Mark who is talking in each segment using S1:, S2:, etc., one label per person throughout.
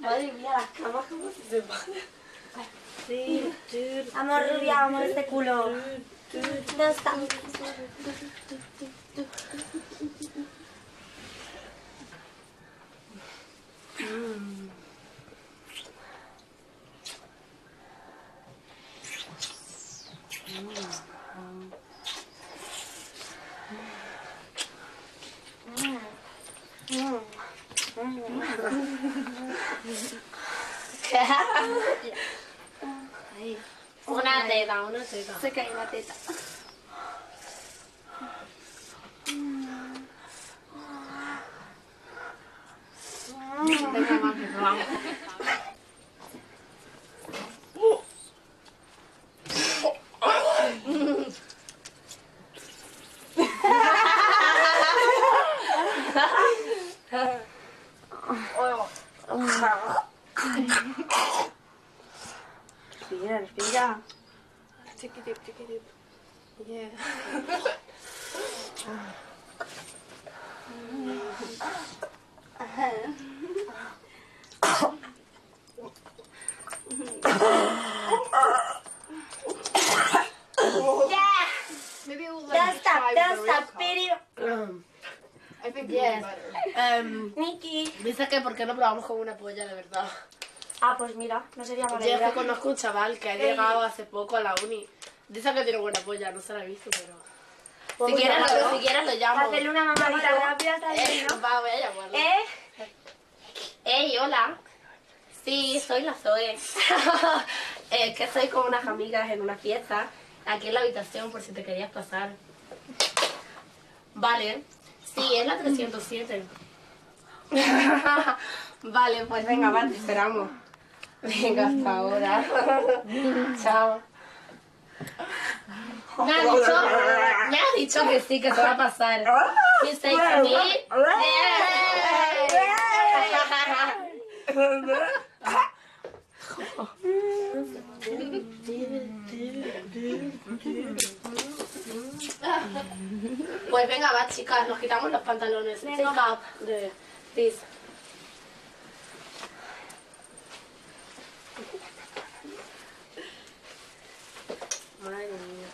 S1: Madre mía, las camas como se separan.
S2: Sí, sí.
S1: Amor rubia, vamos este culo. ¿Dónde está?
S2: Una teta, una teta.
S1: Se cae la teta.
S2: Venga, vamos, vamos.
S1: Respira,
S3: Ticky dip, ticky dip. Yeah. Maybe we'll let
S1: Don't stop, don't stop, video.
S3: I think
S2: Yes. Em,
S1: Niki.
S2: dice que por qué no probamos con una polla, de verdad.
S1: Ah, pues mira, no sería mala
S2: Yo es que
S1: idea.
S2: conozco un chaval que ha llegado hace poco a la uni. Dice que tiene buena polla, no se la he visto, pero...
S1: Pues
S2: si, quieres, lo, si quieres lo llamo.
S1: Hacerle una mamadita rápida
S2: Eh, va, voy a llamarlo.
S1: ¿Eh?
S2: Ey, hola. Sí, soy la Zoe. Es que estoy con unas amigas en una fiesta, aquí en la habitación, por si te querías pasar. Vale. Sí, es la 307. vale, pues venga, va, te esperamos. Venga, hasta ahora. Chao. Me ha, dicho, me ha dicho que sí, que se va a pasar. He said to me, Pues venga, va, chicas, nos quitamos los pantalones. Take up the, this. Madre mía.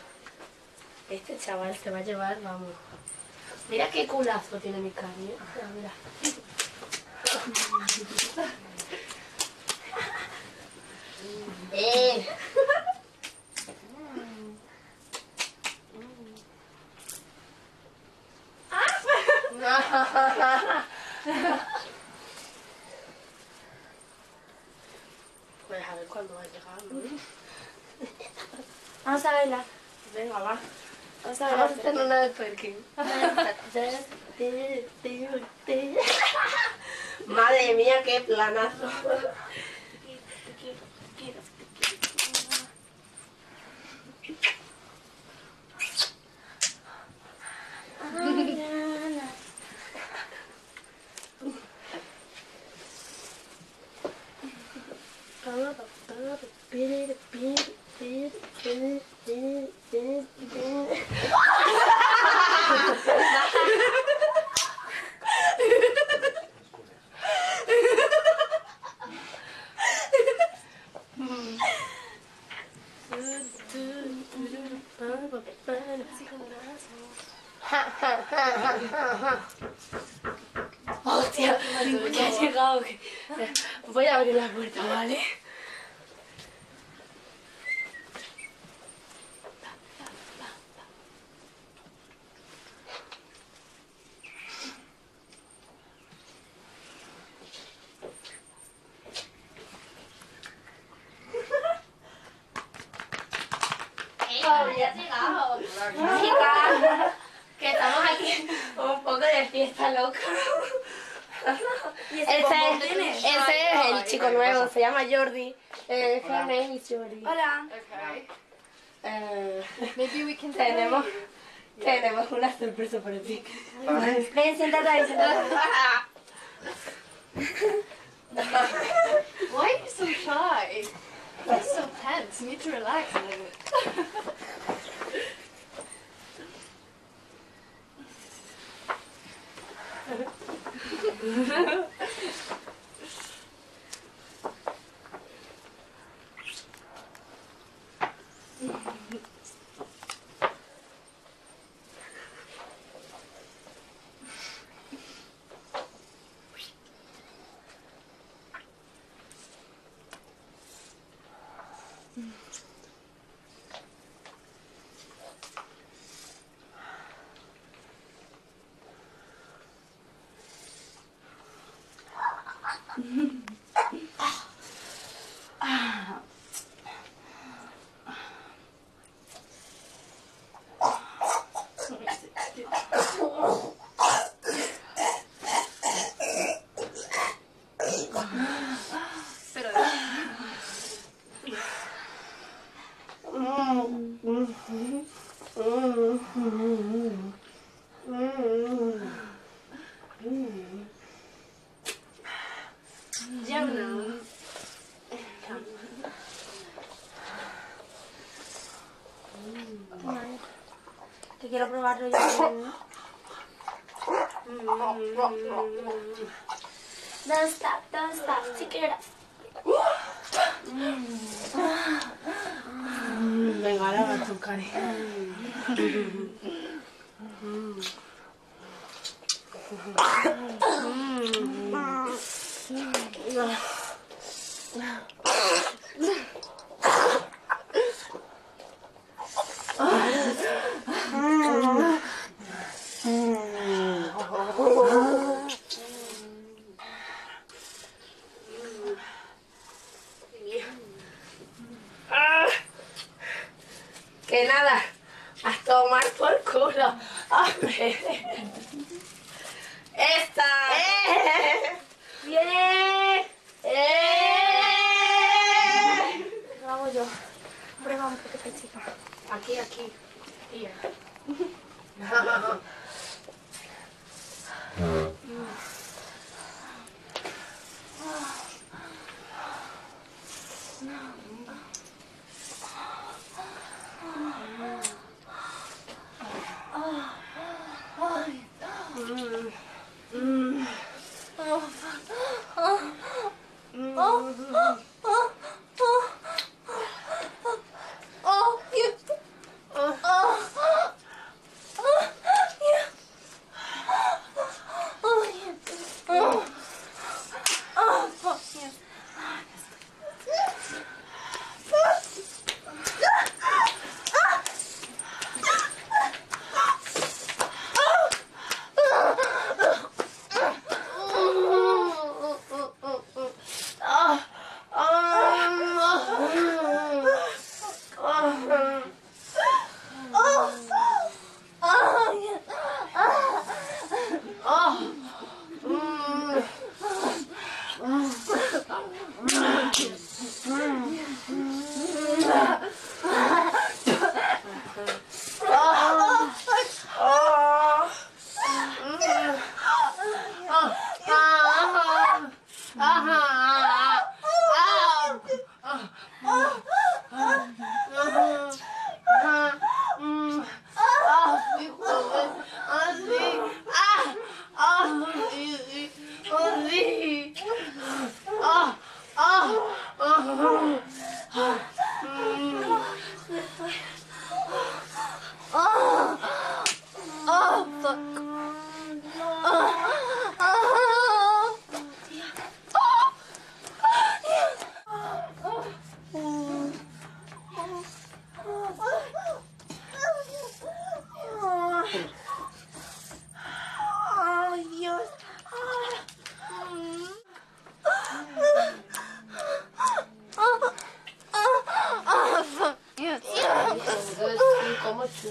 S2: Chaval se va a llevar, vamos. Mira qué culazo tiene mi carne. Mira, mira. Eh. Pues a ver cuándo va a llegar, ¿no?
S1: Vamos a bailar.
S2: Venga, va.
S1: Vamos a
S2: Vamos a hacer una de twerking. Madre mía, qué planazo. Hostia, que ha llegado. que- Voy a abrir la puerta, ¿vale? De fiesta loca. Ese, es- ese es el chico nuevo, se llama Jordi. Eh, her name is Jordi.
S1: Hola.
S3: Okay.
S2: Eh,
S3: Maybe we can
S2: tenemos, tenemos una sorpresa para ti.
S1: Ven, siéntate ahí, siéntate.
S3: Why are you so shy? You're so tense. You need to relax a little bit. Pero
S2: Ya no.
S1: Que quiero probarlo yo también, ¿no?
S2: Don't stop, don't stop. Take it up.
S1: Venga, ahora va a tocar.
S2: Ah. Que nada, a tomar por culo. Hombre. Esta. Bien. Eh.
S1: Lo hago yo. Prueba un poquito, chica.
S2: Aquí, aquí. Here. 啊啊 madre?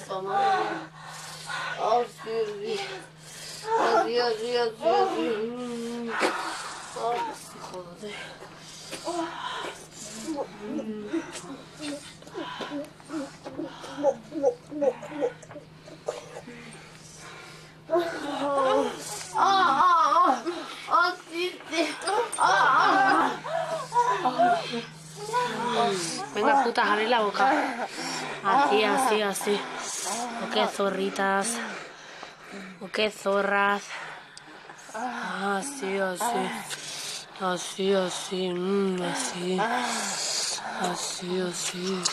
S1: Babam putas, abrir la boca. Así, así, así. O qué zorritas. O qué zorras.
S2: Así, así. Así, así. Mm, así. Así, así.